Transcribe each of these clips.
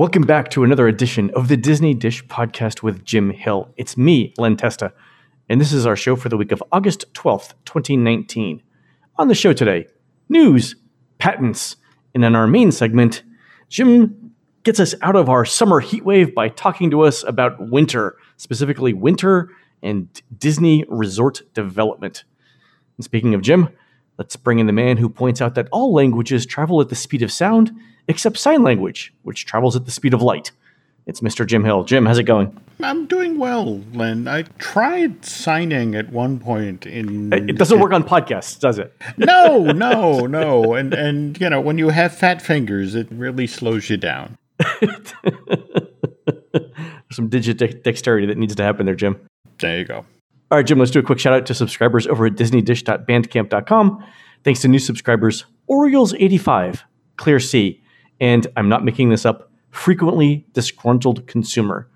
Welcome back to another edition of the Disney Dish Podcast with Jim Hill. It's me, Len Testa, and this is our show for the week of August 12th, 2019. On the show today, news, patents, and in our main segment, Jim gets us out of our summer heat wave by talking to us about winter, specifically winter and Disney resort development. And speaking of Jim, let's bring in the man who points out that all languages travel at the speed of sound except sign language, which travels at the speed of light. It's Mr. Jim Hill. Jim, how's it going? I'm doing well, Len. I tried signing at one point in. Uh, it doesn't work on podcasts, does it? No, no, no. And and you know when you have fat fingers, it really slows you down. Some digit dexterity that needs to happen there, Jim. There you go. All right, Jim, let's do a quick shout out to subscribers over at disneydish.bandcamp.com. Thanks to new subscribers, Orioles85, Clear C, and I'm not making this up, frequently disgruntled consumer.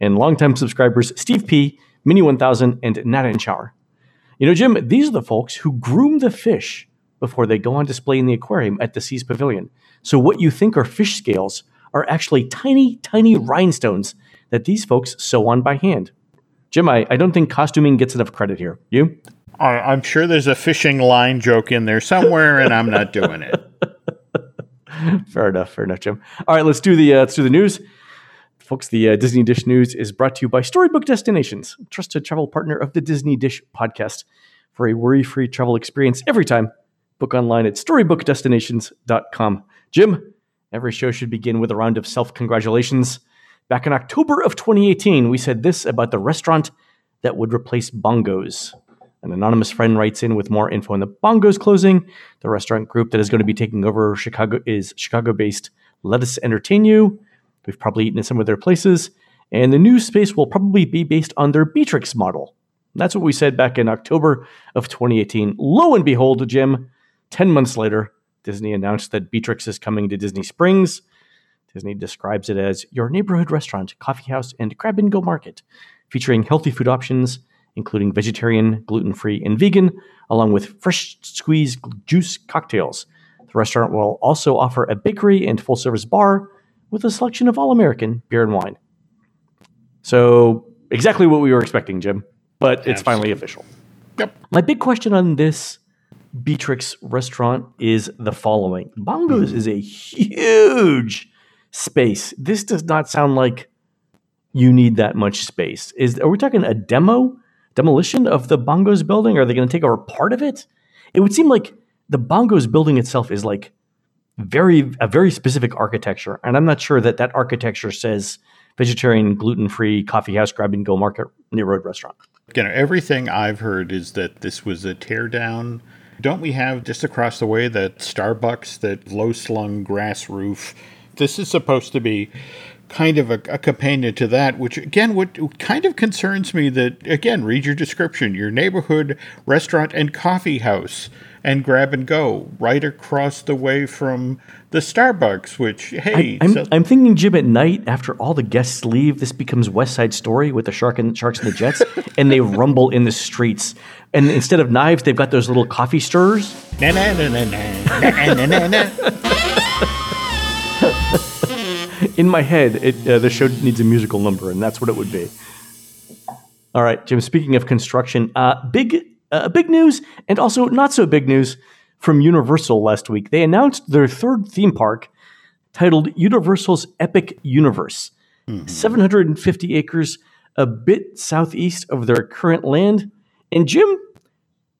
And longtime subscribers, Steve P, Mini 1000, and Nat Shower. You know, Jim, these are the folks who groom the fish before they go on display in the aquarium at the Seas Pavilion. So, what you think are fish scales are actually tiny, tiny rhinestones that these folks sew on by hand. Jim, I, I don't think costuming gets enough credit here. You? I, am sure there's a fishing line joke in there somewhere, and I'm not doing it. fair enough, fair enough, Jim. All right, let's do the uh, let's do the news, folks. The uh, Disney Dish News is brought to you by Storybook Destinations, trusted travel partner of the Disney Dish podcast. For a worry-free travel experience every time, book online at storybookdestinations.com. Jim, every show should begin with a round of self-congratulations. Back in October of 2018, we said this about the restaurant that would replace Bongos. An anonymous friend writes in with more info on the Bongos closing. The restaurant group that is going to be taking over Chicago is Chicago-based Lettuce Entertain You. We've probably eaten at some of their places, and the new space will probably be based on their Beatrix model. That's what we said back in October of 2018. Lo and behold, Jim, 10 months later, Disney announced that Beatrix is coming to Disney Springs. Disney describes it as your neighborhood restaurant, coffee house, and grab and go market, featuring healthy food options, including vegetarian, gluten free, and vegan, along with fresh squeezed juice cocktails. The restaurant will also offer a bakery and full service bar with a selection of all American beer and wine. So, exactly what we were expecting, Jim, but it's Absolutely. finally official. Yep. My big question on this Beatrix restaurant is the following Bongos mm. is a huge space. This does not sound like you need that much space. Is are we talking a demo demolition of the Bongos building? Are they going to take over part of it? It would seem like the Bongos building itself is like very a very specific architecture, and I'm not sure that that architecture says vegetarian, gluten free coffee house, grab and go market near road restaurant. You know, everything I've heard is that this was a teardown. Don't we have just across the way that Starbucks, that low slung grass roof? this is supposed to be kind of a, a, companion to that, which again, what kind of concerns me that, again, read your description your neighborhood restaurant and coffee house and grab and go right across the way from the Starbucks, which, hey. I, am so- I'm thinking, Jim, at night, after all the guests leave, this becomes West Side Story with the shark and, Sharks and the Jets, and they rumble in the streets. And instead of knives, they've got those little coffee stirrers. Na, na, na, in my head, it, uh, the show needs a musical number, and that's what it would be. All right, Jim. Speaking of construction, uh, big, uh, big news, and also not so big news from Universal last week. They announced their third theme park, titled Universal's Epic Universe. Mm-hmm. 750 acres, a bit southeast of their current land. And Jim,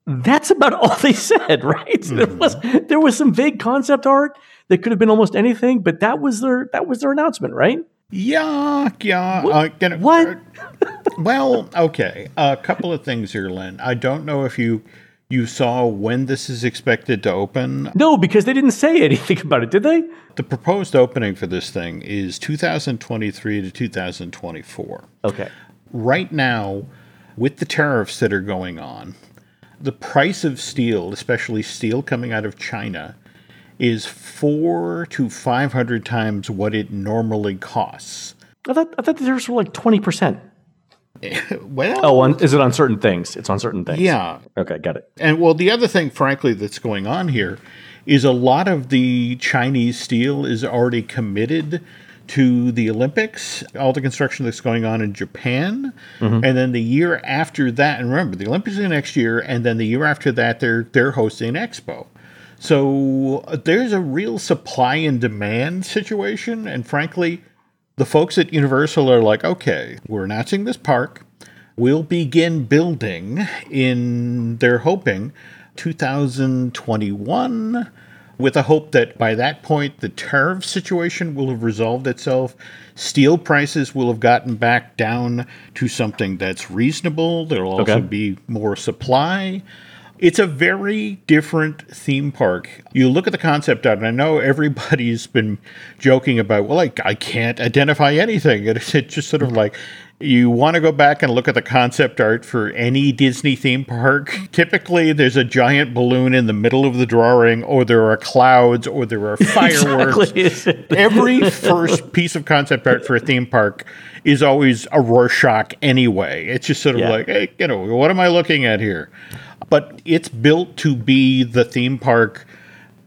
that's about all they said, right? Mm-hmm. There was there was some vague concept art that could have been almost anything, but that was their that was their announcement, right? Yeah, yeah. What? Uh, what? Uh, well, okay. A couple of things here, Len. I don't know if you you saw when this is expected to open. No, because they didn't say anything about it, did they? The proposed opening for this thing is 2023 to 2024. Okay. Right now, with the tariffs that are going on, the price of steel, especially steel coming out of China, is four to five hundred times what it normally costs. I thought I thought the tariffs were like twenty percent. well, oh, on, is it on certain things? It's on certain things. Yeah. Okay, got it. And well, the other thing, frankly, that's going on here is a lot of the Chinese steel is already committed to the Olympics, all the construction that's going on in Japan, mm-hmm. and then the year after that, and remember the Olympics are next year, and then the year after that they're they're hosting an expo. So uh, there's a real supply and demand situation, and frankly, the folks at Universal are like, okay, we're announcing this park. We'll begin building in, they're hoping, 2021, with a hope that by that point the tariff situation will have resolved itself. Steel prices will have gotten back down to something that's reasonable. There'll also Okay. be more supply. It's a very different theme park. You look at the concept art, and I know everybody's been joking about, well, I, I can't identify anything. It's it's just sort of like, you want to go back and look at the concept art for any Disney theme park. Typically, there's a giant balloon in the middle of the drawing, or there are clouds, or there are fireworks. Exactly. Every first piece of concept art for a theme park is always a Rorschach anyway. It's just sort of Yeah. like, hey, you know, what am I looking at here? But it's built to be the theme park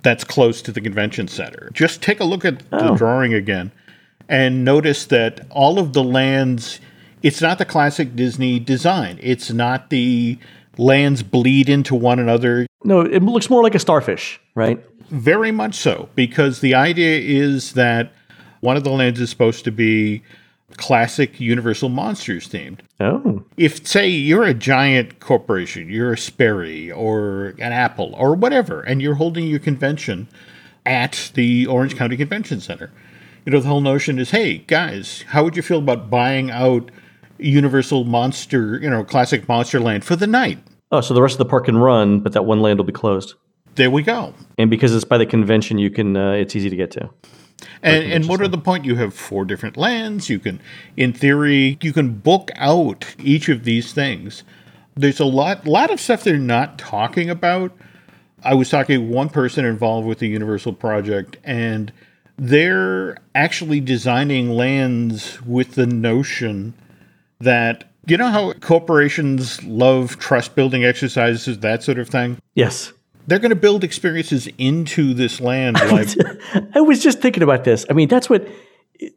that's close to the convention center. Just take a look at the Oh. drawing again and notice that all of the lands, it's not the classic Disney design. It's not the lands bleed into one another. no, it looks more like a starfish, right? Very much so, because the idea is that one of the lands is supposed to be classic Universal Monsters themed. Oh, If, say, you're a giant corporation, you're a Sperry or an Apple or whatever, and you're holding your convention at the Orange County Convention Center, you know, the whole notion is hey, guys, how would you feel about buying out Universal Monster, you know, classic Monsterland for the night? oh, so the rest of the park can run, but that one land will be closed. There we go. And because it's by the convention, you can uh, it's easy to get to. And, and what are the point? You have four different lands. You can, in theory, you can book out each of these things. There's a lot, lot of stuff they're not talking about. I was talking to one person involved with the Universal project, and they're actually designing lands with the notion that you know how corporations love trust building exercises, that sort of thing. Yes. They're going to build experiences into this land, like I was just thinking about this. I mean, that's what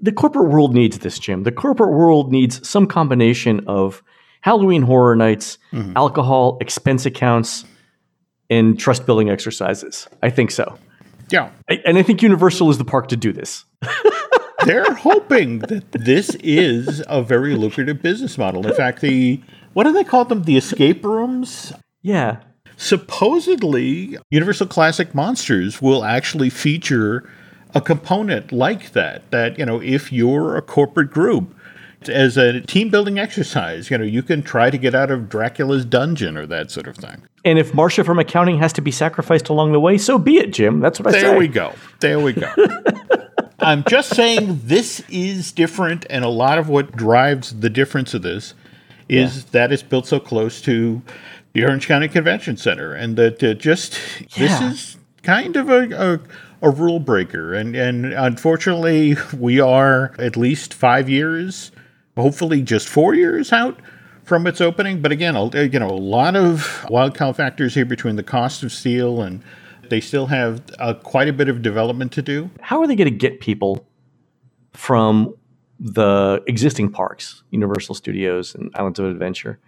the corporate world needs this, Jim. The corporate world needs some combination of Halloween horror nights, mm-hmm. alcohol, expense accounts, and trust building exercises. I think so. yeah. I, and I think Universal is the park to do this. they're hoping that this is a very lucrative business model. In fact, the what do they call them? The escape rooms. Yeah. Supposedly, Universal Classic Monsters will actually feature a component like that. That you know, if you're a corporate group, as a team building exercise, you know, you can try to get out of Dracula's dungeon or that sort of thing. And if Marcia from accounting has to be sacrificed along the way, so be it, Jim. That's what I There say. There we go. There we go. I'm just saying this is different, and a lot of what drives the difference of this is that it's built so close to the Orange County Convention Center, and that uh, just this is kind of a, a, a rule breaker. And, and unfortunately, we are at least five years, hopefully just four years out from its opening. But again, you know, a lot of wild cow factors here between the cost of steel and they still have uh, quite a bit of development to do. How are they going to get people from the existing parks, Universal Studios and Islands of Adventure,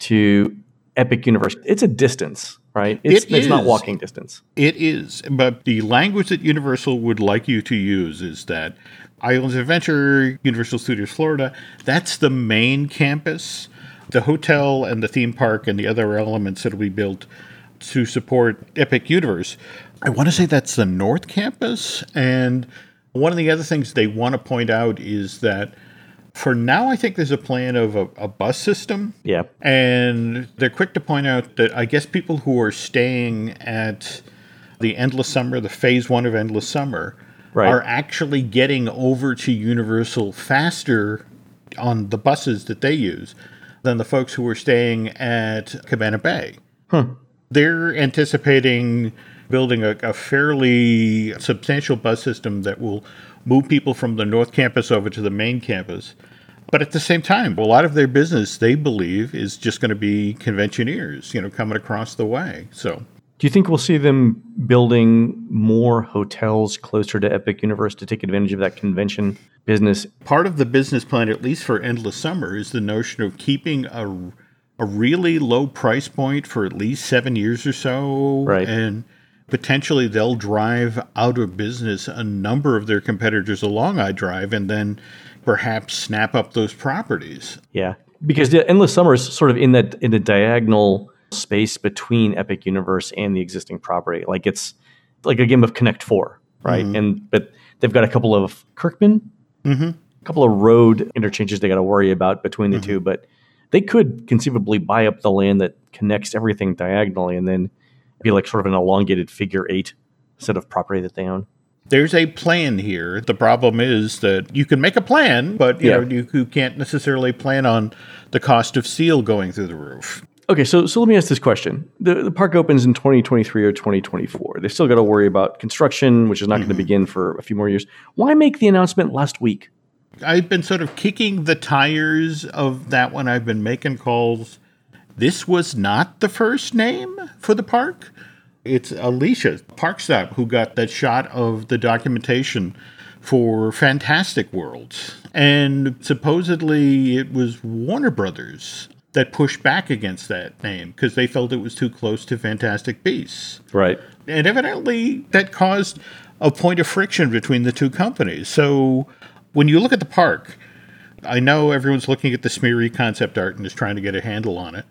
to Epic Universe? It's a distance, right? It's, It it's not walking distance. It is, but the language that Universal would like you to use is that Islands of Adventure, Universal Studios Florida, that's the main campus. The hotel and the theme park and the other elements that will be built to support Epic Universe. I want to say that's the North Campus. And one of the other things they want to point out is that for now, I think there's a plan of a, a bus system Yeah. and they're quick to point out that I guess people who are staying at the Endless Summer, the phase one of Endless Summer, Right. are actually getting over to Universal faster on the buses that they use than the folks who are staying at Cabana Bay. Huh. They're anticipating building a, a fairly substantial bus system that will move people from the North Campus over to the main campus. But at the same time, a lot of their business, they believe, is just going to be conventioneers, you know, coming across the way. So, Do you think we'll see them building more hotels closer to Epic Universe to take advantage of that convention business? Part of the business plan, at least for Endless Summer, is the notion of keeping a, a really low price point for at least seven years or so. Right. And potentially they'll drive out of business a number of their competitors along iDrive and then perhaps snap up those properties. Yeah, because the Endless Summer is sort of in that in the diagonal space between Epic Universe and the existing property. Like it's like a game of Connect Four, right? Mm-hmm. And but they've got a couple of Kirkman, Mm-hmm. a couple of road interchanges they got to worry about between the Mm-hmm. two, but they could conceivably buy up the land that connects everything diagonally and then be like sort of an elongated figure eight set of property that they own. There's a plan here. The problem is that you can make a plan, but you Yeah. know you, you can't necessarily plan on the cost of steel going through the roof. Okay, so so let me ask this question: the, the park opens in 2023 or 2024. They've still got to worry about construction, which is not going to mm-hmm. begin for a few more years. Why make the announcement last week? I've been sort of kicking the tires of that one. I've been making calls. This was not the first name for the park. It's Alicia Parkstop who got that shot of the documentation for Fantastic Worlds. And supposedly it was Warner Brothers that pushed back against that name because they felt it was too close to Fantastic Beasts. Right. And evidently that caused a point of friction between the two companies. So when you look at the park, I know everyone's looking at the smeary concept art and is trying to get a handle on it.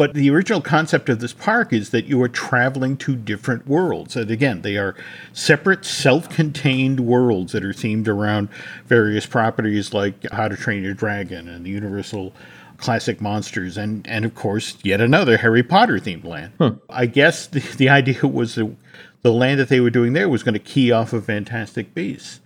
But the original concept of this park is that you are traveling to different worlds. And again, they are separate, self contained worlds that are themed around various properties like How to Train Your Dragon and the Universal Classic Monsters, and, and of course, yet another Harry Potter themed land. I guess the, the idea was that the land that they were doing there was going to key off of Fantastic Beasts.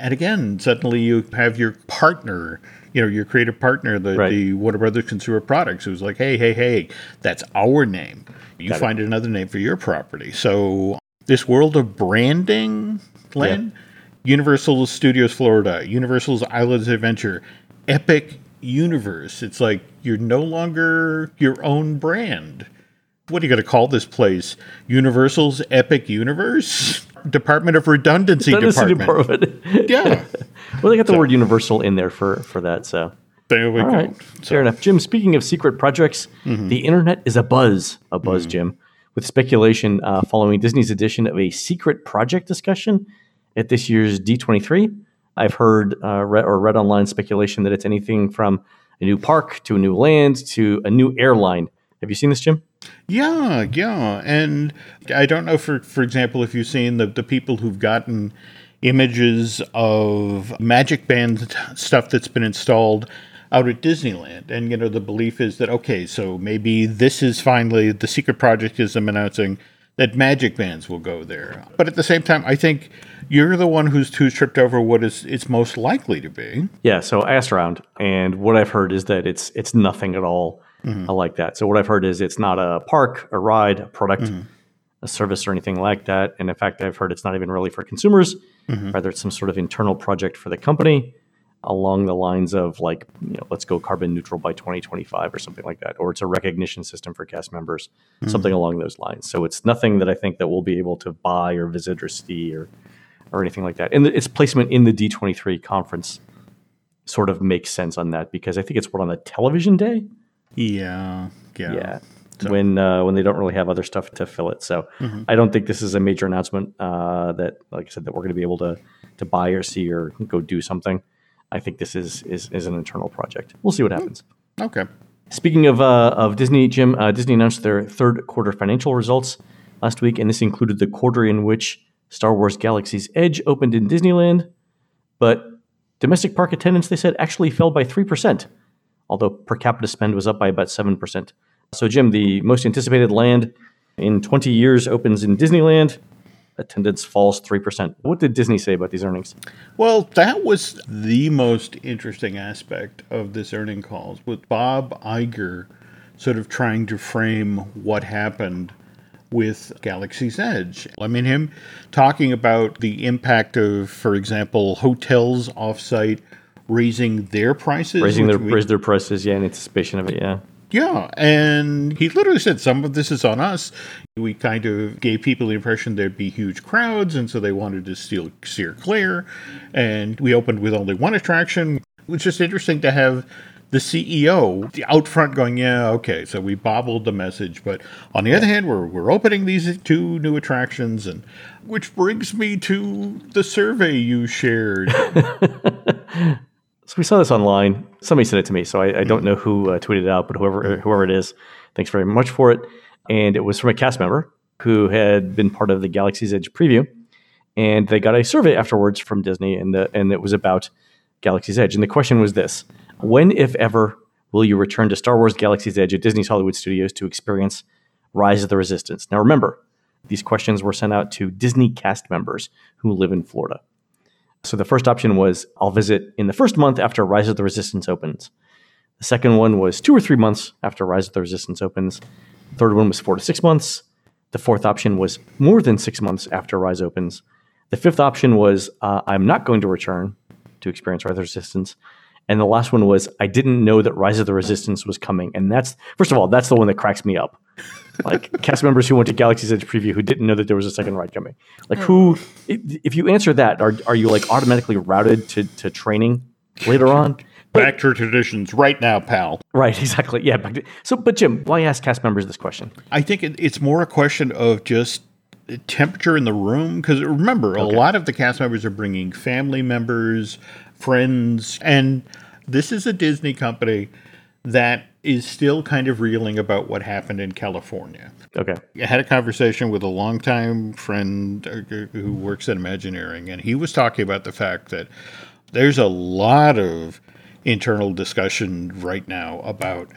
And again, suddenly you have your partner, you know, your creative partner, the, Right. the Warner Brothers Consumer Products, who's like, hey, hey, hey, that's our name. You Got it. find another name for your property. So this world of branding, Len, Universal Studios Florida, Universal's Islands Adventure, Epic Universe. It's like you're no longer your own brand. What are you going to call this place? Universal's Epic Universe? Department of Redundancy, Department. Department. Yeah. well, they got the word universal in there for for that. So There we all go. right, fair enough. Jim, speaking of secret projects, the internet is a buzz, a buzz, Jim, with speculation uh, following Disney's edition of a secret project discussion at this year's D23. I've heard uh, read, or read online speculation that it's anything from a new park to a new land to a new airline. Have you seen this, Jim? Yeah, yeah. And I don't know, for, for example, if you've seen the, the people who've gotten images of Magic Band stuff that's been installed out at Disneyland. And, you know, the belief is that, okay, so maybe this is finally the secret project is them announcing that Magic Bands will go there. But at the same time, I think you're the one who's too tripped over what is it's most likely to be. Yeah, so I asked around, and what I've heard is that it's it's nothing at all uh, like that. So what I've heard is it's not a park, a ride, a product, mm-hmm. a service, or anything like that. And in fact, I've heard it's not even really for consumers. Mm-hmm. Rather, it's some sort of internal project for the company, along the lines of like, you know, let's go carbon neutral by 2025 or something like that, or it's a recognition system for cast members, something along those lines. So it's nothing that I think that we'll be able to buy or visit or see or or anything like that. And its placement in the D23 conference sort of makes sense on that because I think it's what on the television day. Yeah, yeah. Yeah. When uh, when they don't really have other stuff to fill it, so I don't think this is a major announcement uh, that, like I said, that we're going to be able to to buy or see or go do something. I think this is is, is an internal project. We'll see what happens. Okay. Speaking of uh, of Disney, Jim, uh, Disney announced their third quarter financial results last week, and this included the quarter in which Star Wars Galaxy's Edge opened in Disneyland, but domestic park attendance they said actually fell by three percent, although per capita spend was up by about seven percent. So, Jim, the most anticipated land in 20 years opens in Disneyland. Attendance falls three percent. What did Disney say about these earnings? Well, that was the most interesting aspect of this earning calls with Bob Iger sort of trying to frame what happened with Galaxy's Edge. I mean, him talking about the impact of, for example, hotels offsite raising their prices. Raising their we- raise their prices, yeah, in anticipation of it, yeah. Yeah, and he literally said some of this is on us. We kind of gave people the impression there'd be huge crowds, and so they wanted to steal, steer clear. And we opened with only one attraction. It was just interesting to have the CEO out front going, yeah, okay, so we bobbled the message. But on the other hand, we're, we're opening these two new attractions, and which brings me to the survey you shared. So we saw this online. Somebody sent it to me, so I, I don't know who uh, tweeted it out, but whoever whoever it is, thanks very much for it. And it was from a cast member who had been part of the Galaxy's Edge preview, and they got a survey afterwards from Disney, and the and it was about Galaxy's Edge. And the question was this: When, if ever, will you return to Star Wars Galaxy's Edge at Disney's Hollywood Studios to experience Rise of the Resistance? Now, remember, these questions were sent out to Disney cast members who live in Florida. So the first option was I'll visit in the first month after Rise of the Resistance opens. The second one was two or three months after Rise of the Resistance opens. The third one was four to six months. The fourth option was more than six months after Rise opens. The fifth option was uh, I'm not going to return to experience Rise of the Resistance. And the last one was I didn't know that Rise of the Resistance was coming. And that's, first of all, that's the one that cracks me up like cast members who went to Galaxy's Edge preview who didn't know that there was a second ride coming. Like who, hmm. if, if you answer that, are are you like automatically routed to to training later on? Back to traditions right now, pal. Right, exactly. Yeah. To, so, but Jim, why ask cast members this question? I think it, it's more a question of just temperature in the room because remember, okay. a lot of the cast members are bringing family members, friends, and this is a Disney company that is still kind of reeling about what happened in California. Okay. I had a conversation with a longtime friend uh, who works at Imagineering, and he was talking about the fact that there's a lot of internal discussion right now about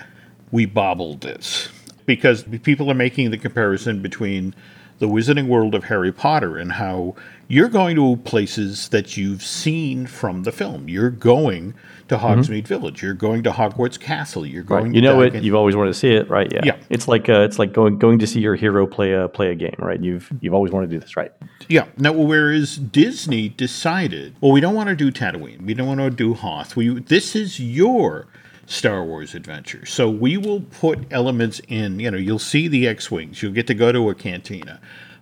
we bobbled this because people are making the comparison between the Wizarding World of Harry Potter and how you're going to places that you've seen from the film. You're going to mm-hmm. Hogsmeade mm-hmm. Village. You're going to Hogwarts Castle. You're going. Right. You know it. You've always wanted to see it, right? Yeah. yeah. It's like uh, it's like going going to see your hero play a play a game, right? You've you've always wanted to do this, right? Yeah. Now, whereas Disney decided, well, we don't want to do Tatooine. We don't want to do Hoth. We this is your Star Wars adventure. So we will put elements in, you know, you'll see the X Wings, you'll get to go to a cantina,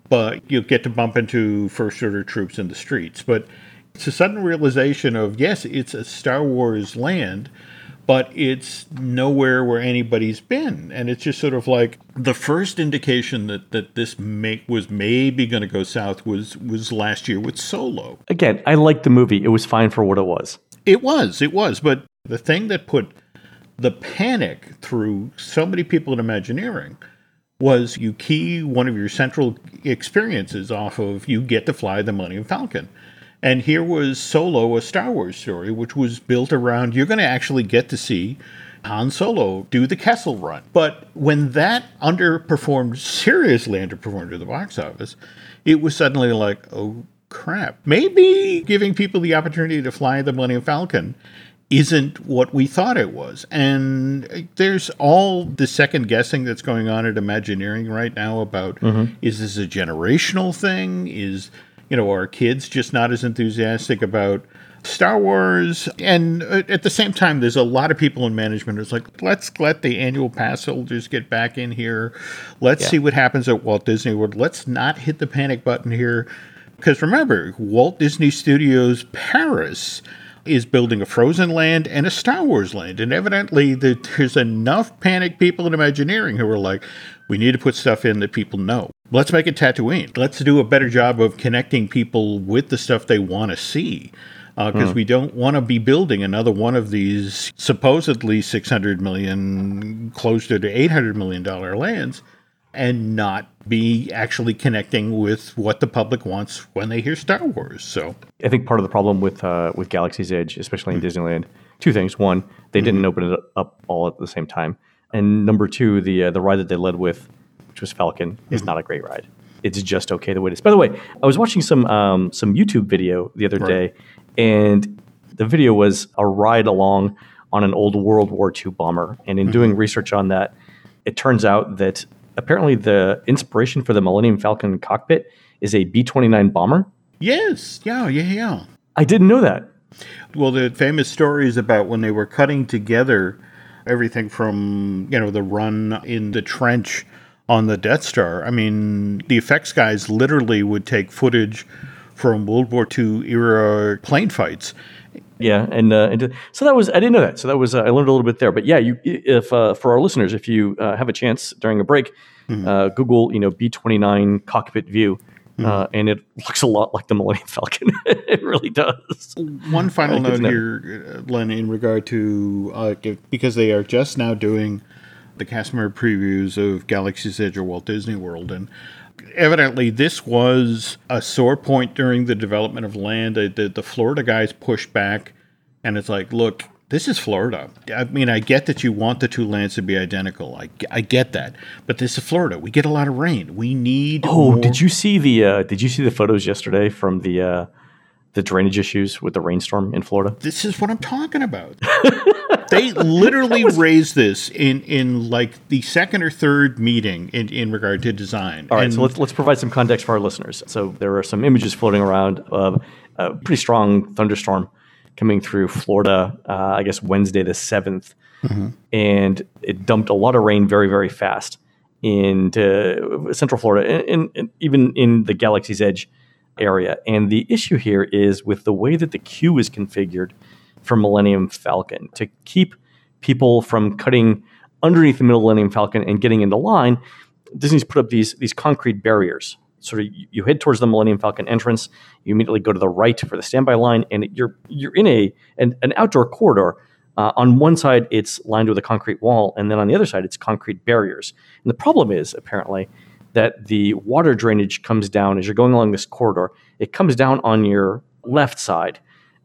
but you'll get to bump into first order troops in the streets. But it's a sudden realization of, yes, it's a Star Wars land, but it's nowhere where anybody's been. And it's just sort of like the first indication that, that this make was maybe going to go south was was last year with Solo. Again, I liked the movie. It was fine for what it was. It was, it was. But the thing that put the panic through so many people in Imagineering was you key one of your central experiences off of you get to fly the Millennium Falcon. And here was Solo, a Star Wars story, which was built around you're going to actually get to see Han Solo do the Kessel run. But when that underperformed, seriously underperformed at the box office, it was suddenly like, oh crap. Maybe giving people the opportunity to fly the Millennium Falcon isn't what we thought it was. And there's all the second guessing that's going on at Imagineering right now about mm-hmm. is this a generational thing? Is, you know, are kids just not as enthusiastic about Star Wars? And at the same time, there's a lot of people in management who's like, let's let the annual pass holders get back in here. Let's yeah. see what happens at Walt Disney World. Let's not hit the panic button here. Because remember, Walt Disney Studios Paris is building a Frozen land and a Star Wars land. And evidently, the, there's enough panic people in Imagineering who are like, we need to put stuff in that people know. Let's make it Tatooine. Let's do a better job of connecting people with the stuff they want to see. Because uh, we don't want to be building another one of these supposedly 600 million, closer to 800 million dollar lands and not be actually connecting with what the public wants when they hear Star Wars. So I think part of the problem with uh, with Galaxy's Edge, especially in mm-hmm. Disneyland, two things: one, they mm-hmm. didn't open it up all at the same time, and number two, the uh, the ride that they led with, which was Falcon, mm-hmm. is not a great ride. It's just okay the way it is. By the way, I was watching some um, some YouTube video the other right. day, and the video was a ride along on an old World War II bomber. And in mm-hmm. doing research on that, it turns out that apparently the inspiration for the Millennium Falcon cockpit is a B 29 bomber. Yes. Yeah. Yeah. Yeah. I didn't know that. Well, the famous story is about when they were cutting together everything from you know the run in the trench on the Death Star. I mean, the effects guys literally would take footage from World War II era plane fights. Yeah, and, uh, and so that was I didn't know that. So that was uh, I learned a little bit there. But yeah, you if uh, for our listeners, if you uh, have a chance during a break, mm-hmm. Google you know B twenty nine cockpit view. Mm-hmm. Uh, and it looks a lot like the Millennium Falcon. it really does. One final note here, Len, in regard to uh, because they are just now doing the cast member previews of Galaxy's Edge or Walt Disney World, and evidently this was a sore point during the development of land. The, the, the Florida guys pushed back, and it's like, look, this is Florida. I mean, I get that you want the two lands to be identical. I, I get that, but this is Florida. We get a lot of rain. We need. Oh, more- did you see the uh, Did you see the photos yesterday from the uh, the drainage issues with the rainstorm in Florida? This is what I'm talking about. they literally was... raised this in in like the second or third meeting in, in regard to design. All right, and so let's let's provide some context for our listeners. So there are some images floating around of a pretty strong thunderstorm coming through Florida. Uh, I guess Wednesday the 7th mm-hmm. and it dumped a lot of rain very very fast into Central Florida, and, and even in the Galaxy's Edge area. And the issue here is with the way that the queue is configured for Millennium Falcon to keep people from cutting underneath the Millennium Falcon and getting into line. Disney's put up these these concrete barriers. Sort of, you head towards the Millennium Falcon entrance. You immediately go to the right for the standby line, and you're you're in a an, an outdoor corridor. Uh, on one side, it's lined with a concrete wall, and then on the other side, it's concrete barriers. And the problem is apparently that the water drainage comes down as you're going along this corridor. It comes down on your left side.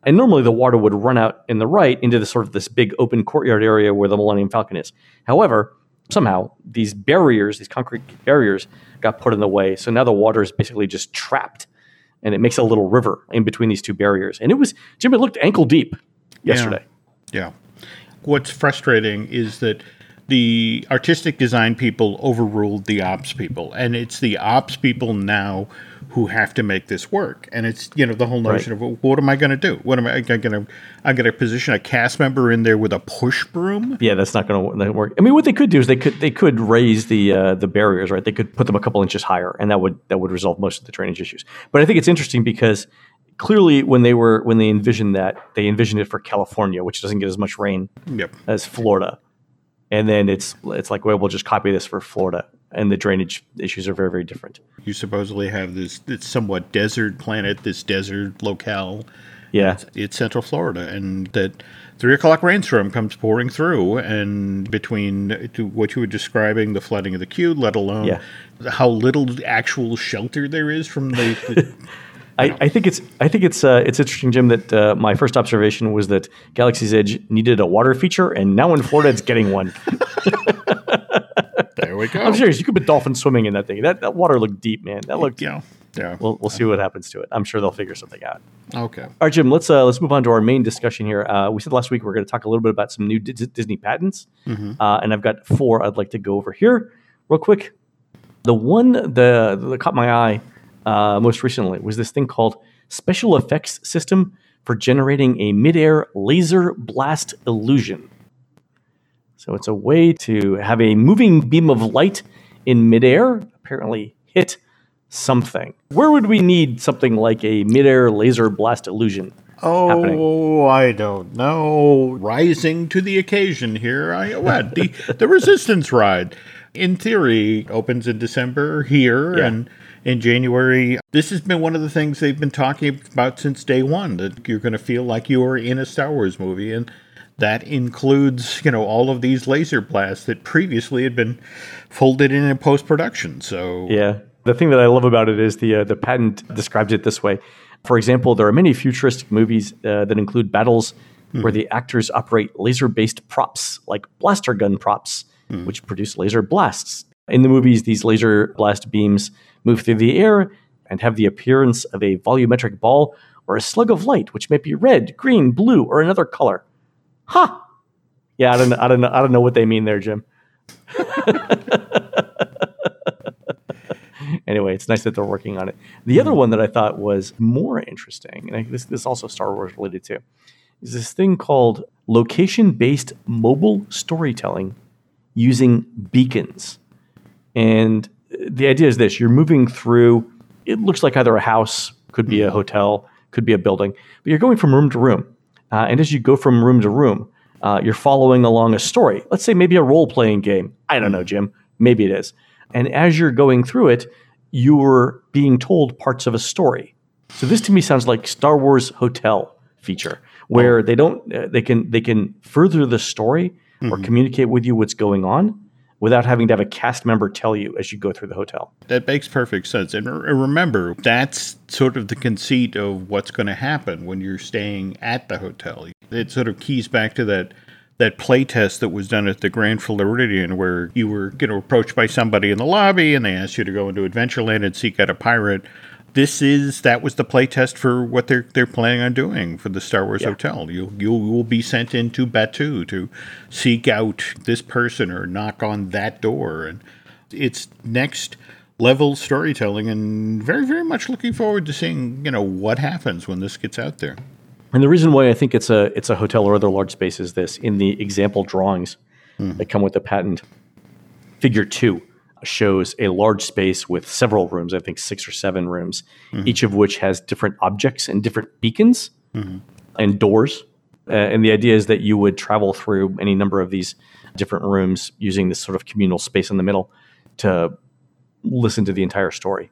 And normally the water would run out in the right into the sort of this big open courtyard area where the Millennium Falcon is. However, somehow these barriers, these concrete barriers, got put in the way. So now the water is basically just trapped and it makes a little river in between these two barriers. And it was, Jim, it looked ankle deep yesterday. Yeah. yeah. What's frustrating is that the artistic design people overruled the ops people, and it's the ops people now who have to make this work. And it's you know the whole notion right. of what am I going to do? What am I going to? I'm going to position a cast member in there with a push broom. Yeah, that's not going to work. I mean, what they could do is they could they could raise the uh, the barriers, right? They could put them a couple inches higher, and that would that would resolve most of the drainage issues. But I think it's interesting because clearly when they were when they envisioned that they envisioned it for California, which doesn't get as much rain yep. as Florida and then it's it's like well we'll just copy this for Florida and the drainage issues are very very different. You supposedly have this this somewhat desert planet, this desert locale. Yeah, it's, it's Central Florida, and that three o'clock rainstorm comes pouring through, and between what you were describing, the flooding of the queue, let alone yeah. how little actual shelter there is from the, the I, I, think it's I think it's uh, it's interesting, Jim. That uh, my first observation was that Galaxy's Edge needed a water feature, and now in Florida, it's getting one. there we go. I'm serious. You could put dolphins swimming in that thing. That, that water looked deep, man. That looked. Yeah. Yeah. We'll, we'll see what happens to it. I'm sure they'll figure something out. Okay. All right, Jim. Let's uh, let's move on to our main discussion here. Uh, we said last week we are going to talk a little bit about some new D- Disney patents, mm-hmm. uh, and I've got four I'd like to go over here real quick. The one that, that caught my eye uh, most recently was this thing called Special Effects System for generating a midair laser blast illusion. So it's a way to have a moving beam of light in midair apparently hit something. Where would we need something like a midair laser blast illusion? Oh, happening? I don't know. Rising to the occasion here. I what the the resistance ride. In theory, opens in December here, yeah. and in January. This has been one of the things they've been talking about since day one that you're going to feel like you're in a Star Wars movie. And that includes, you know, all of these laser blasts that previously had been folded in in post production. So, yeah. The thing that I love about it is the uh, the patent describes it this way. For example, there are many futuristic movies uh, that include battles mm. where the actors operate laser based props, like blaster gun props, mm. which produce laser blasts. In the movies, these laser blast beams move through the air, and have the appearance of a volumetric ball or a slug of light, which may be red, green, blue, or another color. Huh. Yeah, I don't I don't know, I don't know what they mean there, Jim. anyway, it's nice that they're working on it. The other one that I thought was more interesting, and this this also Star Wars related too, is this thing called location based mobile storytelling using beacons. And the idea is this you're moving through, it looks like either a house, could be a hotel, could be a building, but you're going from room to room. Uh, and as you go from room to room, uh, you're following along a story. Let's say maybe a role playing game. I don't know, Jim. Maybe it is. And as you're going through it, you're being told parts of a story. So this to me sounds like Star Wars Hotel feature, where they don't uh, they can they can further the story or communicate with you what's going on without having to have a cast member tell you as you go through the hotel. That makes perfect sense. And re- remember, that's sort of the conceit of what's going to happen when you're staying at the hotel. It sort of keys back to that that play test that was done at the Grand Floridian where you were you know approached by somebody in the lobby and they asked you to go into Adventureland and seek out a pirate. This is that was the playtest for what they're they're planning on doing for the Star Wars Hotel. You you will be sent into Batuu to seek out this person or knock on that door. And it's next level storytelling and very very much looking forward to seeing you know what happens when this gets out there. And the reason why I think it's a it's a hotel or other large space is this: in the example drawings hmm. that come with the patent, Figure two shows a large space with several rooms. I think six or seven rooms, each of which has different objects and different beacons and doors. Uh, and the idea is that you would travel through any number of these different rooms using this sort of communal space in the middle to listen to the entire story.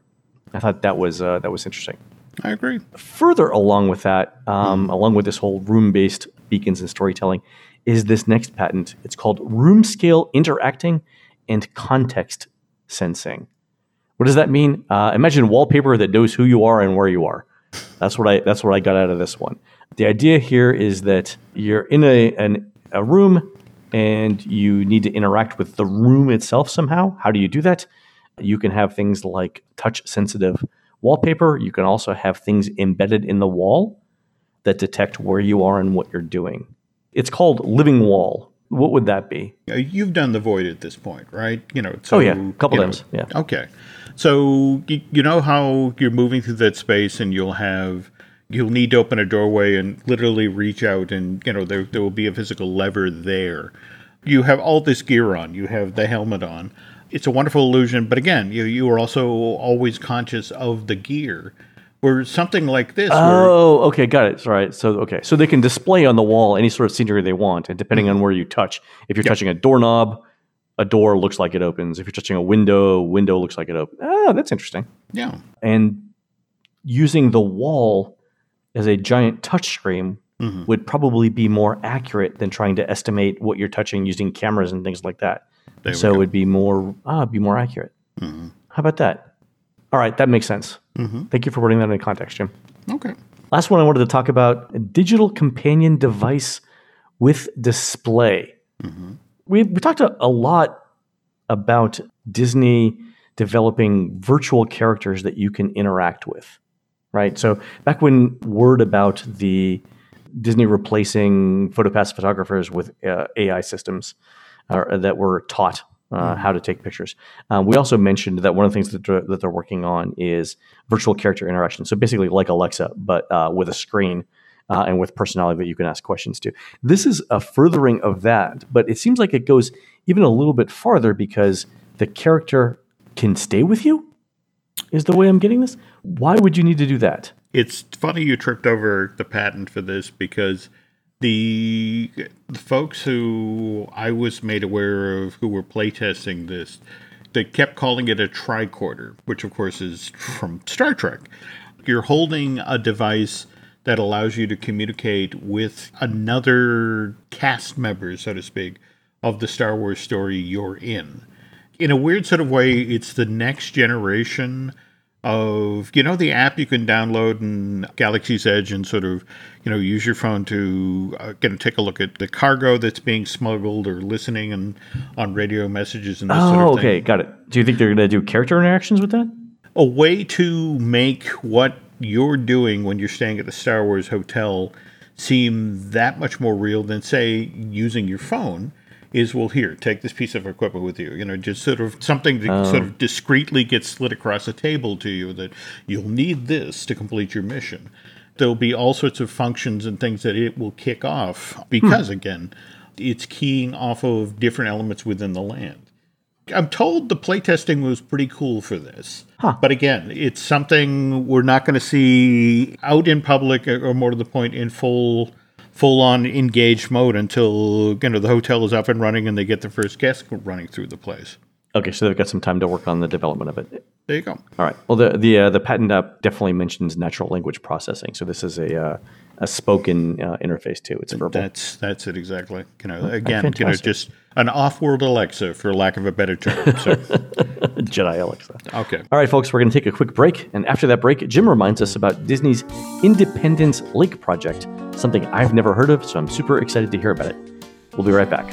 I thought that was uh, that was interesting i agree further along with that, um, along with this whole room based beacons and storytelling, is this next patent. It's called room scale interacting and context sensing. What does that mean? Uh, imagine wallpaper that knows who you are and where you are. That's what I that's what I got out of this one. The idea here is that you're in a an, a room and you need to interact with the room itself somehow. How do you do that? You can have things like touch sensitive wallpaper. You can also have things embedded in the wall that detect where you are and what you're doing. It's called living wall. What would that be? You've done the void at this point right you know so, Oh, yeah. A couple you know- times, yeah. okay so you, you know how you're moving through that space and you'll have you'll need to open a doorway and literally reach out and you know there, there will be a physical lever there you have all this gear on you have the helmet on it's a wonderful illusion but again you, you are also always conscious of the gear where something like this where Oh, okay, got it. Right. So, okay, so they can display on the wall any sort of scenery they want, and depending on where you touch, if you're touching a doorknob, a door looks like it opens. If you're touching a window, window looks like it opens. Ah, that's interesting. yeah And using the wall as a giant touch screen Mhm. would probably be more accurate than trying to estimate what you're touching using cameras and things like that. There so it'd be more ah, be more accurate. Mhm. How about that? All right, that makes sense. Mhm. Thank you for putting that in context, Jim. okay Last one I wanted to talk about a digital companion device with display. We, we talked a, a lot about Disney developing virtual characters that you can interact with, right? So back when word about the Disney replacing PhotoPass photographers with uh, AI systems uh, that were taught uh, how to take pictures. Uh, we also mentioned that one of the things that they're, that they're working on is virtual character interaction. So basically, like Alexa, but uh, with a screen uh, and with personality that you can ask questions to. This is a furthering of that, but it seems like it goes even a little bit farther because the character can stay with you. Is the way I'm getting this? Why would you need to do that? It's funny you tripped over the patent for this because the, the folks who I was made aware of who were playtesting this, they kept calling it a tricorder, which of course is from Star Trek. You're holding a device that allows you to communicate with another cast member, so to speak, of the Star Wars story you're in. In a weird sort of way, it's the next generation of you know the app you can download in Galaxy's Edge and sort of you know use your phone to uh, get take a look at the cargo that's being smuggled or listening and on radio messages and this Oh, sort of thing. okay, thing. got it. Do you think they're going to do character interactions with that? A way to make what you're doing when you're staying at the Star Wars hotel seem that much more real than say using your phone is well here take this piece of equipment with you you know just sort of something that sort of oh. discreetly gets slid across a table to you that you'll need this to complete your mission there'll be all sorts of functions and things that it will kick off because, hmm. again, it's keying off of different elements within the land. I'm told the playtesting was pretty cool for this. Huh. But again, it's something we're not going to see out in public or more to the point in full full on engaged mode until you know the hotel is up and running and they get the first guests running through the place. Okay, so they've got some time to work on the development of it. There you go. All right. Well, the the uh, the patent app definitely mentions natural language processing. So this is a uh, a spoken uh, interface too. It's verbal. That's that's it exactly. You know, again, you know, just an off-world Alexa, for lack of a better term. So, Jedi Alexa. okay. All right, folks, we're going to take a quick break. And after that break, Jim reminds us about Disney's Independence Lake project, something I've never heard of, so I'm super excited to hear about it. We'll be right back.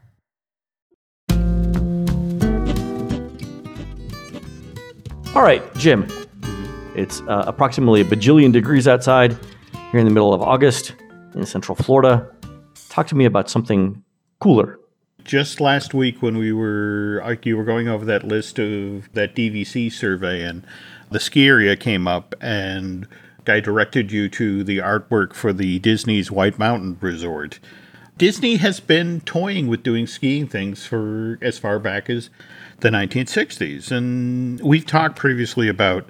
All right, Jim. It's uh, approximately a bajillion degrees outside here in the middle of August in Central Florida. Talk to me about something cooler. Just last week, when we were like you were going over that list of that DVC survey, and the ski area came up, and I directed you to the artwork for the Disney's White Mountain Resort. Disney has been toying with doing skiing things for as far back as the 1960s, and we've talked previously about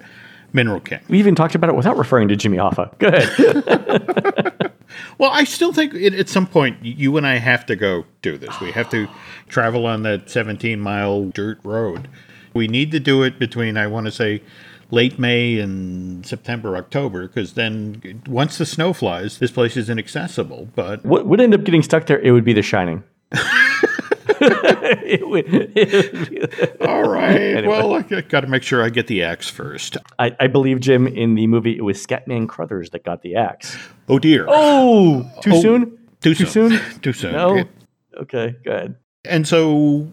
Mineral King. We even talked about it without referring to Jimmy Hoffa. Go ahead. Well, I still think it, at some point you and I have to go do this. We have to travel on that 17 mile dirt road. We need to do it between, I want to say, late May and September, October, because then once the snow flies, this place is inaccessible. But what would end up getting stuck there? It would be The Shining. It would- it would all right, well, I got to make sure I get the axe first. I, I believe, Jim, in the movie, it was Scatman Crothers that got the axe. Oh dear. Oh, too Oh, soon? Too, too soon. soon? Too soon. No? Okay, go ahead. And so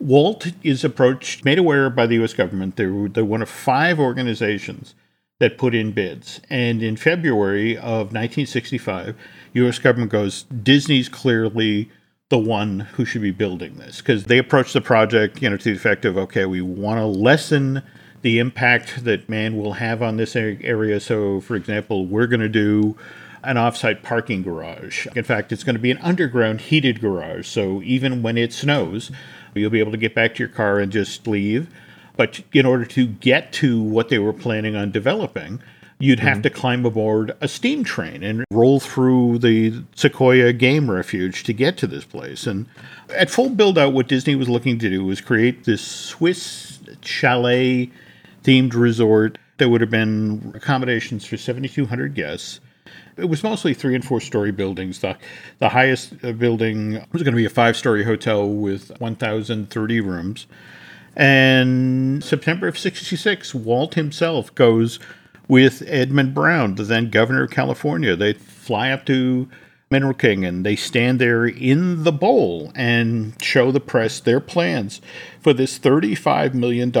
Walt is approached, made aware by the U.S. government. They're, they're one of five organizations that put in bids. And in February of 1965, U.S. government goes, Disney's clearly the one who should be building this because they approached the project, you know, to the effect of, okay, we want to lessen the impact that man will have on this area. So, for example, we're going to do an offsite parking garage. In fact, it's going to be an underground heated garage. So even when it snows, you'll be able to get back to your car and just leave. But in order to get to what they were planning on developing, you'd have mm-hmm. to climb aboard a steam train and roll through the Sequoia Game Refuge to get to this place. And at full build out, what Disney was looking to do was create this Swiss chalet themed resort that would have been accommodations for 7,200 guests. It was mostly three and four story buildings. The, the highest building was going to be a five story hotel with 1,030 rooms. And September of 66, Walt himself goes with Edmund Brown, the then governor of California. They fly up to Mineral King and they stand there in the bowl and show the press their plans for this $35 million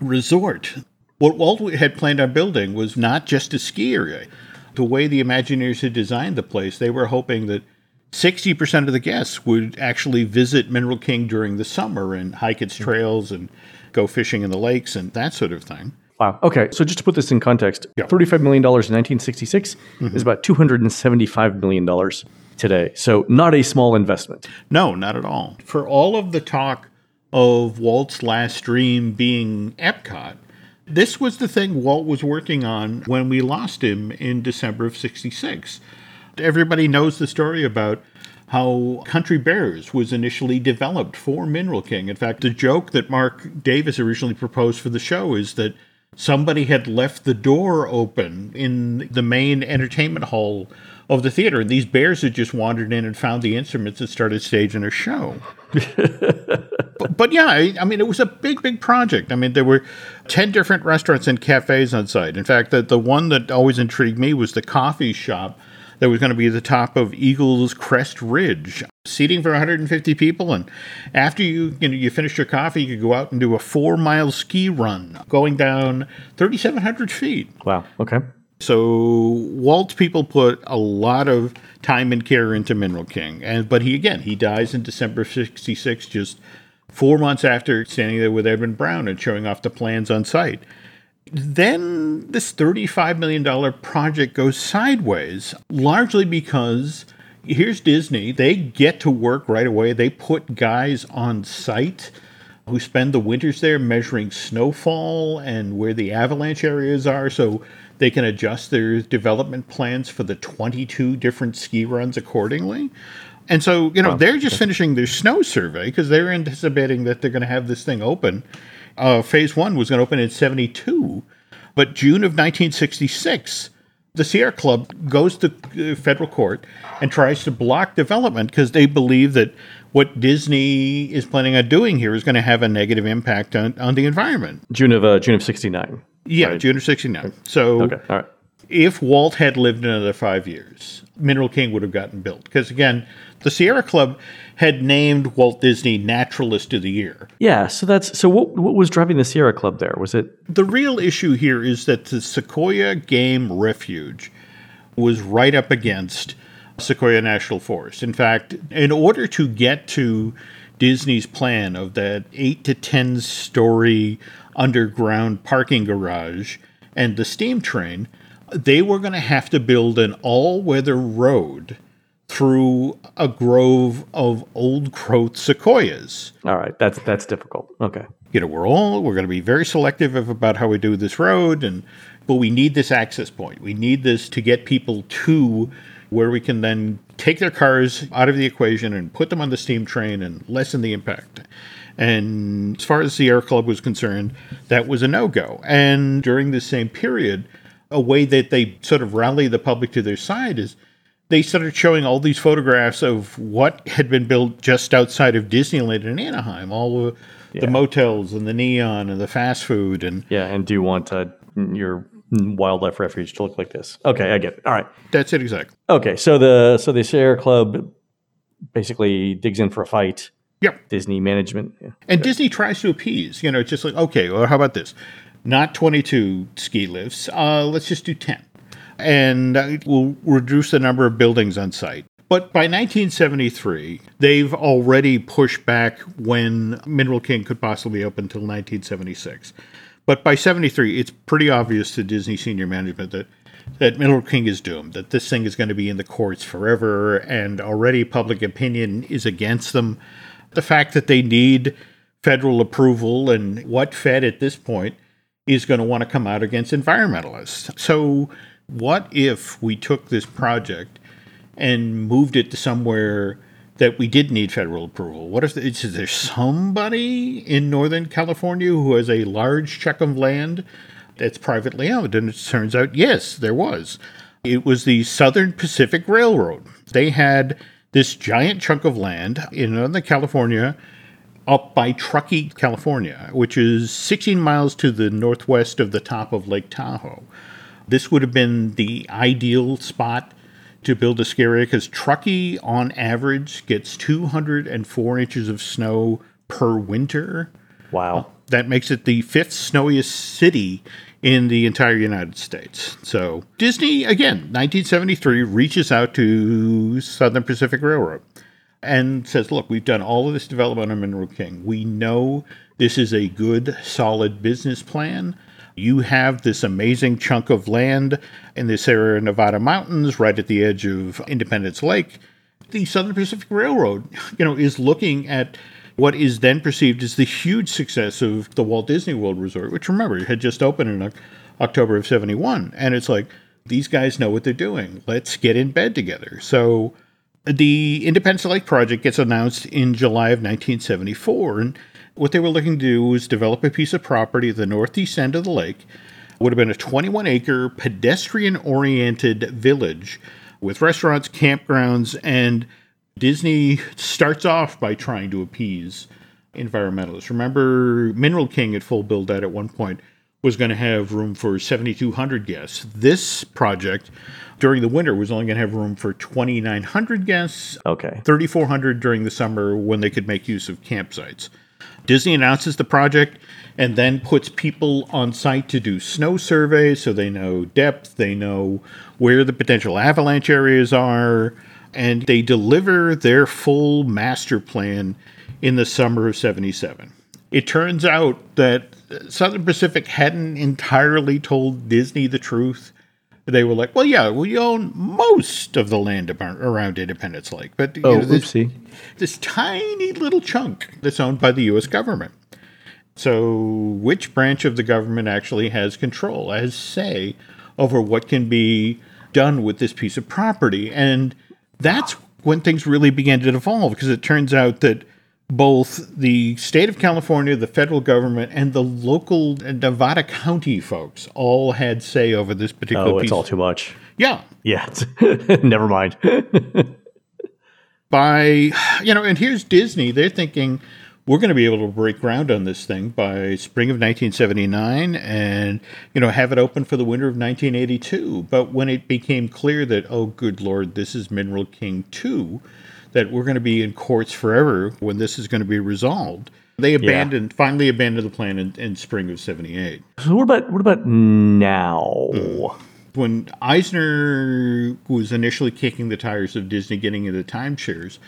resort. What Walt had planned on building was not just a ski area. The way the Imagineers had designed the place, they were hoping that 60% of the guests would actually visit Mineral King during the summer and hike its trails and go fishing in the lakes and that sort of thing. Wow. Okay. So just to put this in context, Yeah. $35 million in 1966 mm-hmm. is about $275 million today. So not a small investment. No, not at all. For all of the talk of Walt's last dream being Epcot, This was the thing Walt was working on when we lost him in December of 66. Everybody knows the story about how Country Bears was initially developed for Mineral King. In fact, the joke that Marc Davis originally proposed for the show is that somebody had left the door open in the main entertainment hall of the theater, and these bears had just wandered in and found the instruments and started staging a show. but, but, yeah, I, I, mean, it was a big, big project. I mean, there were 10 different restaurants and cafes on site. In fact, the, the one that always intrigued me was the coffee shop that was going to be at the top of Eagles Crest Ridge, seating for 150 people. And after you you know you finish your coffee, you could go out and do a four mile ski run, going down 3,700 feet. Wow. Okay. So Walt's people put a lot of time and care into Mineral King, and but he again he dies in December '66, just four months after standing there with Edmund Brown and showing off the plans on site. Then this $35 million project goes sideways, largely because here's Disney. They get to work right away. They put guys on site who spend the winters there measuring snowfall and where the avalanche areas are so they can adjust their development plans for the 22 different ski runs accordingly. And so, you know, they're just finishing their snow survey because they're anticipating that they're going to have this thing open uh, phase one was going to open in 72, but June of 1966, the Sierra Club goes to uh, federal court and tries to block development because they believe that what Disney is planning on doing here is going to have a negative impact on, on the environment. June of uh, June of 69. Yeah, right. June of 69. So okay. All right. if Walt had lived another five years, Mineral King would have gotten built. Because again, the Sierra Club had named Walt Disney Naturalist of the Year. Yeah, so that's so what what was driving the Sierra Club there? Was it The real issue here is that the Sequoia Game Refuge was right up against Sequoia National Forest. In fact, in order to get to Disney's plan of that 8 to 10 story underground parking garage and the steam train, they were going to have to build an all-weather road through a grove of old growth sequoias. All right, that's that's difficult. Okay. You know, we're all we're going to be very selective about how we do this road and but we need this access point. We need this to get people to where we can then take their cars out of the equation and put them on the steam train and lessen the impact. And as far as the Sierra Club was concerned, that was a no go. And during the same period, a way that they sort of rally the public to their side is they started showing all these photographs of what had been built just outside of Disneyland in Anaheim, all the, yeah. the motels and the neon and the fast food and yeah. And do you want uh, your wildlife refuge to look like this? Okay, I get it. All right, that's it exactly. Okay, so the so the Sierra Club basically digs in for a fight. Yep. Disney management. Yeah. And Disney tries to appease. You know, it's just like okay, well, how about this? Not twenty two ski lifts. Uh, let's just do ten and will reduce the number of buildings on site. But by 1973, they've already pushed back when Mineral King could possibly open until 1976. But by 73, it's pretty obvious to Disney senior management that that Mineral King is doomed, that this thing is going to be in the courts forever, and already public opinion is against them. The fact that they need federal approval and what Fed at this point is going to want to come out against environmentalists. So what if we took this project and moved it to somewhere that we did need federal approval? What if is there somebody in Northern California who has a large chunk of land that's privately owned? And it turns out, yes, there was. It was the Southern Pacific Railroad. They had this giant chunk of land in Northern California up by Truckee, California, which is 16 miles to the northwest of the top of Lake Tahoe. This would have been the ideal spot to build a ski area because Truckee, on average, gets 204 inches of snow per winter. Wow. Uh, that makes it the fifth snowiest city in the entire United States. So Disney, again, 1973, reaches out to Southern Pacific Railroad and says, look, we've done all of this development on Mineral King. We know this is a good, solid business plan. You have this amazing chunk of land in the Sierra Nevada mountains right at the edge of Independence Lake. The Southern Pacific Railroad, you know, is looking at what is then perceived as the huge success of the Walt Disney World Resort, which remember had just opened in October of 71. And it's like, these guys know what they're doing. Let's get in bed together. So the Independence Lake project gets announced in July of 1974. And what they were looking to do was develop a piece of property at the northeast end of the lake. It would have been a 21 acre pedestrian oriented village with restaurants, campgrounds, and Disney starts off by trying to appease environmentalists. Remember, Mineral King at full build out at one point was going to have room for 7,200 guests. This project during the winter was only going to have room for 2,900 guests. Okay. 3,400 during the summer when they could make use of campsites. Disney announces the project and then puts people on site to do snow surveys so they know depth, they know where the potential avalanche areas are, and they deliver their full master plan in the summer of 77. It turns out that Southern Pacific hadn't entirely told Disney the truth. They were like, well, yeah, we own most of the land around Independence Lake, but oh, know, this, oopsie. this tiny little chunk that's owned by the U.S. government. So, which branch of the government actually has control, has say over what can be done with this piece of property? And that's when things really began to evolve because it turns out that both the state of California, the federal government, and the local Nevada County folks all had say over this particular. Oh, it's piece. all too much. Yeah. Yeah. Never mind. by you know, and here's Disney. They're thinking we're going to be able to break ground on this thing by spring of 1979 and you know have it open for the winter of 1982 but when it became clear that oh good lord this is mineral king 2 that we're going to be in courts forever when this is going to be resolved they abandoned yeah. finally abandoned the plan in, in, spring of 78 so what about what about now mm. when eisner was initially kicking the tires of disney getting into timeshares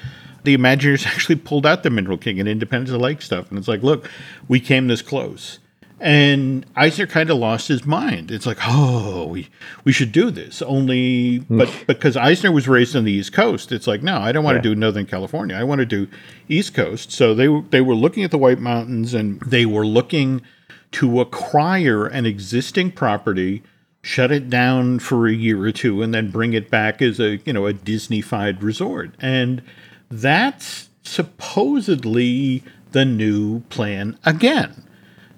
the Imagineers actually pulled out the Mineral King and Independence Lake stuff. And it's like, look, we came this close. And Eisner kind of lost his mind. It's like, oh, we we should do this. Only, but because Eisner was raised on the East Coast, it's like, no, I don't want yeah. to do Northern California. I want to do East Coast. So they they were looking at the White Mountains and they were looking to acquire an existing property, shut it down for a year or two, and then bring it back as a you know a Disneyfied resort. And that's supposedly the new plan again.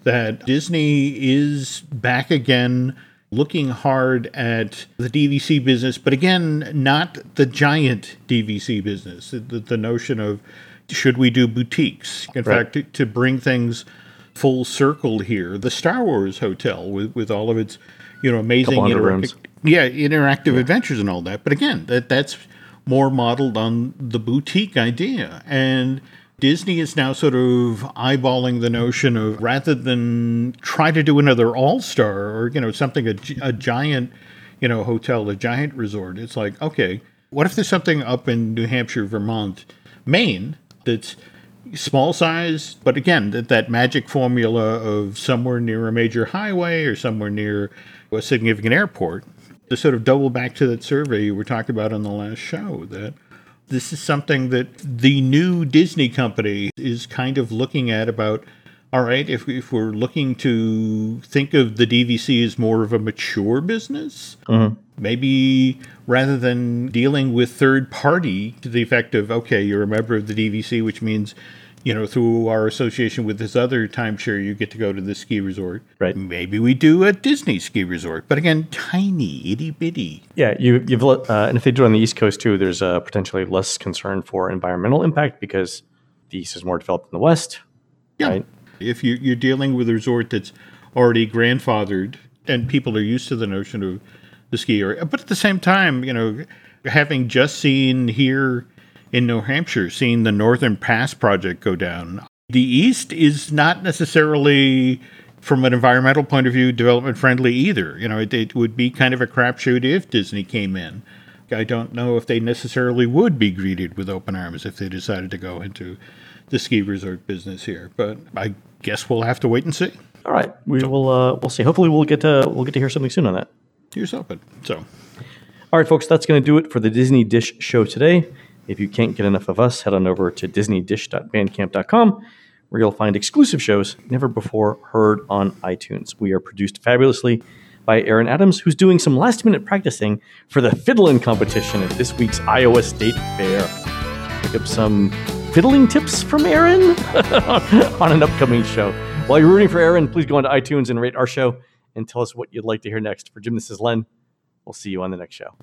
That Disney is back again looking hard at the DVC business, but again, not the giant DVC business. The, the notion of should we do boutiques? In right. fact, to, to, bring things full circle here, the Star Wars hotel with, with all of its you know amazing interactive, yeah interactive yeah. adventures and all that. But again, that that's more modeled on the boutique idea. And Disney is now sort of eyeballing the notion of rather than try to do another All Star or you know something a, a giant you know hotel, a giant resort. It's like okay, what if there's something up in New Hampshire, Vermont, Maine that's small size, but again that that magic formula of somewhere near a major highway or somewhere near a significant airport to sort of double back to that survey you were talking about on the last show that this is something that the new Disney company is kind of looking at about all right, if, if we're looking to think of the DVC as more of a mature business, mm-hmm. maybe rather than dealing with third party to the effect of, okay, you're a member of the DVC, which means you know, through our association with this other timeshare, you get to go to the ski resort. Right. Maybe we do a Disney ski resort, but again, tiny, itty bitty. Yeah, you, you've uh, and if they do it on the East Coast too, there's uh, potentially less concern for environmental impact because the East is more developed than the West. Yeah. Right? If you, you're dealing with a resort that's already grandfathered and people are used to the notion of the ski area, but at the same time, you know, having just seen here in New Hampshire, seeing the Northern Pass project go down. The East is not necessarily, from an environmental point of view, development friendly either. You know, it, it would be kind of a crapshoot if Disney came in. I don't know if they necessarily would be greeted with open arms if they decided to go into the ski resort business here. But I guess we'll have to wait and see. All right, we so, will. Uh, we'll see. Hopefully, we'll get to we'll get to hear something soon on that. Here's hoping. So, all right, folks, that's going to do it for the Disney Dish show today. If you can't get enough of us, head on over to disneydish.bandcamp.com where you'll find exclusive shows never before heard on iTunes. We are produced fabulously by Aaron Adams, who's doing some last minute practicing for the fiddling competition at this week's Iowa State Fair. Pick up some fiddling tips from Aaron on an upcoming show. While you're rooting for Aaron, please go on to iTunes and rate our show and tell us what you'd like to hear next. For Jim, this is Len. We'll see you on the next show.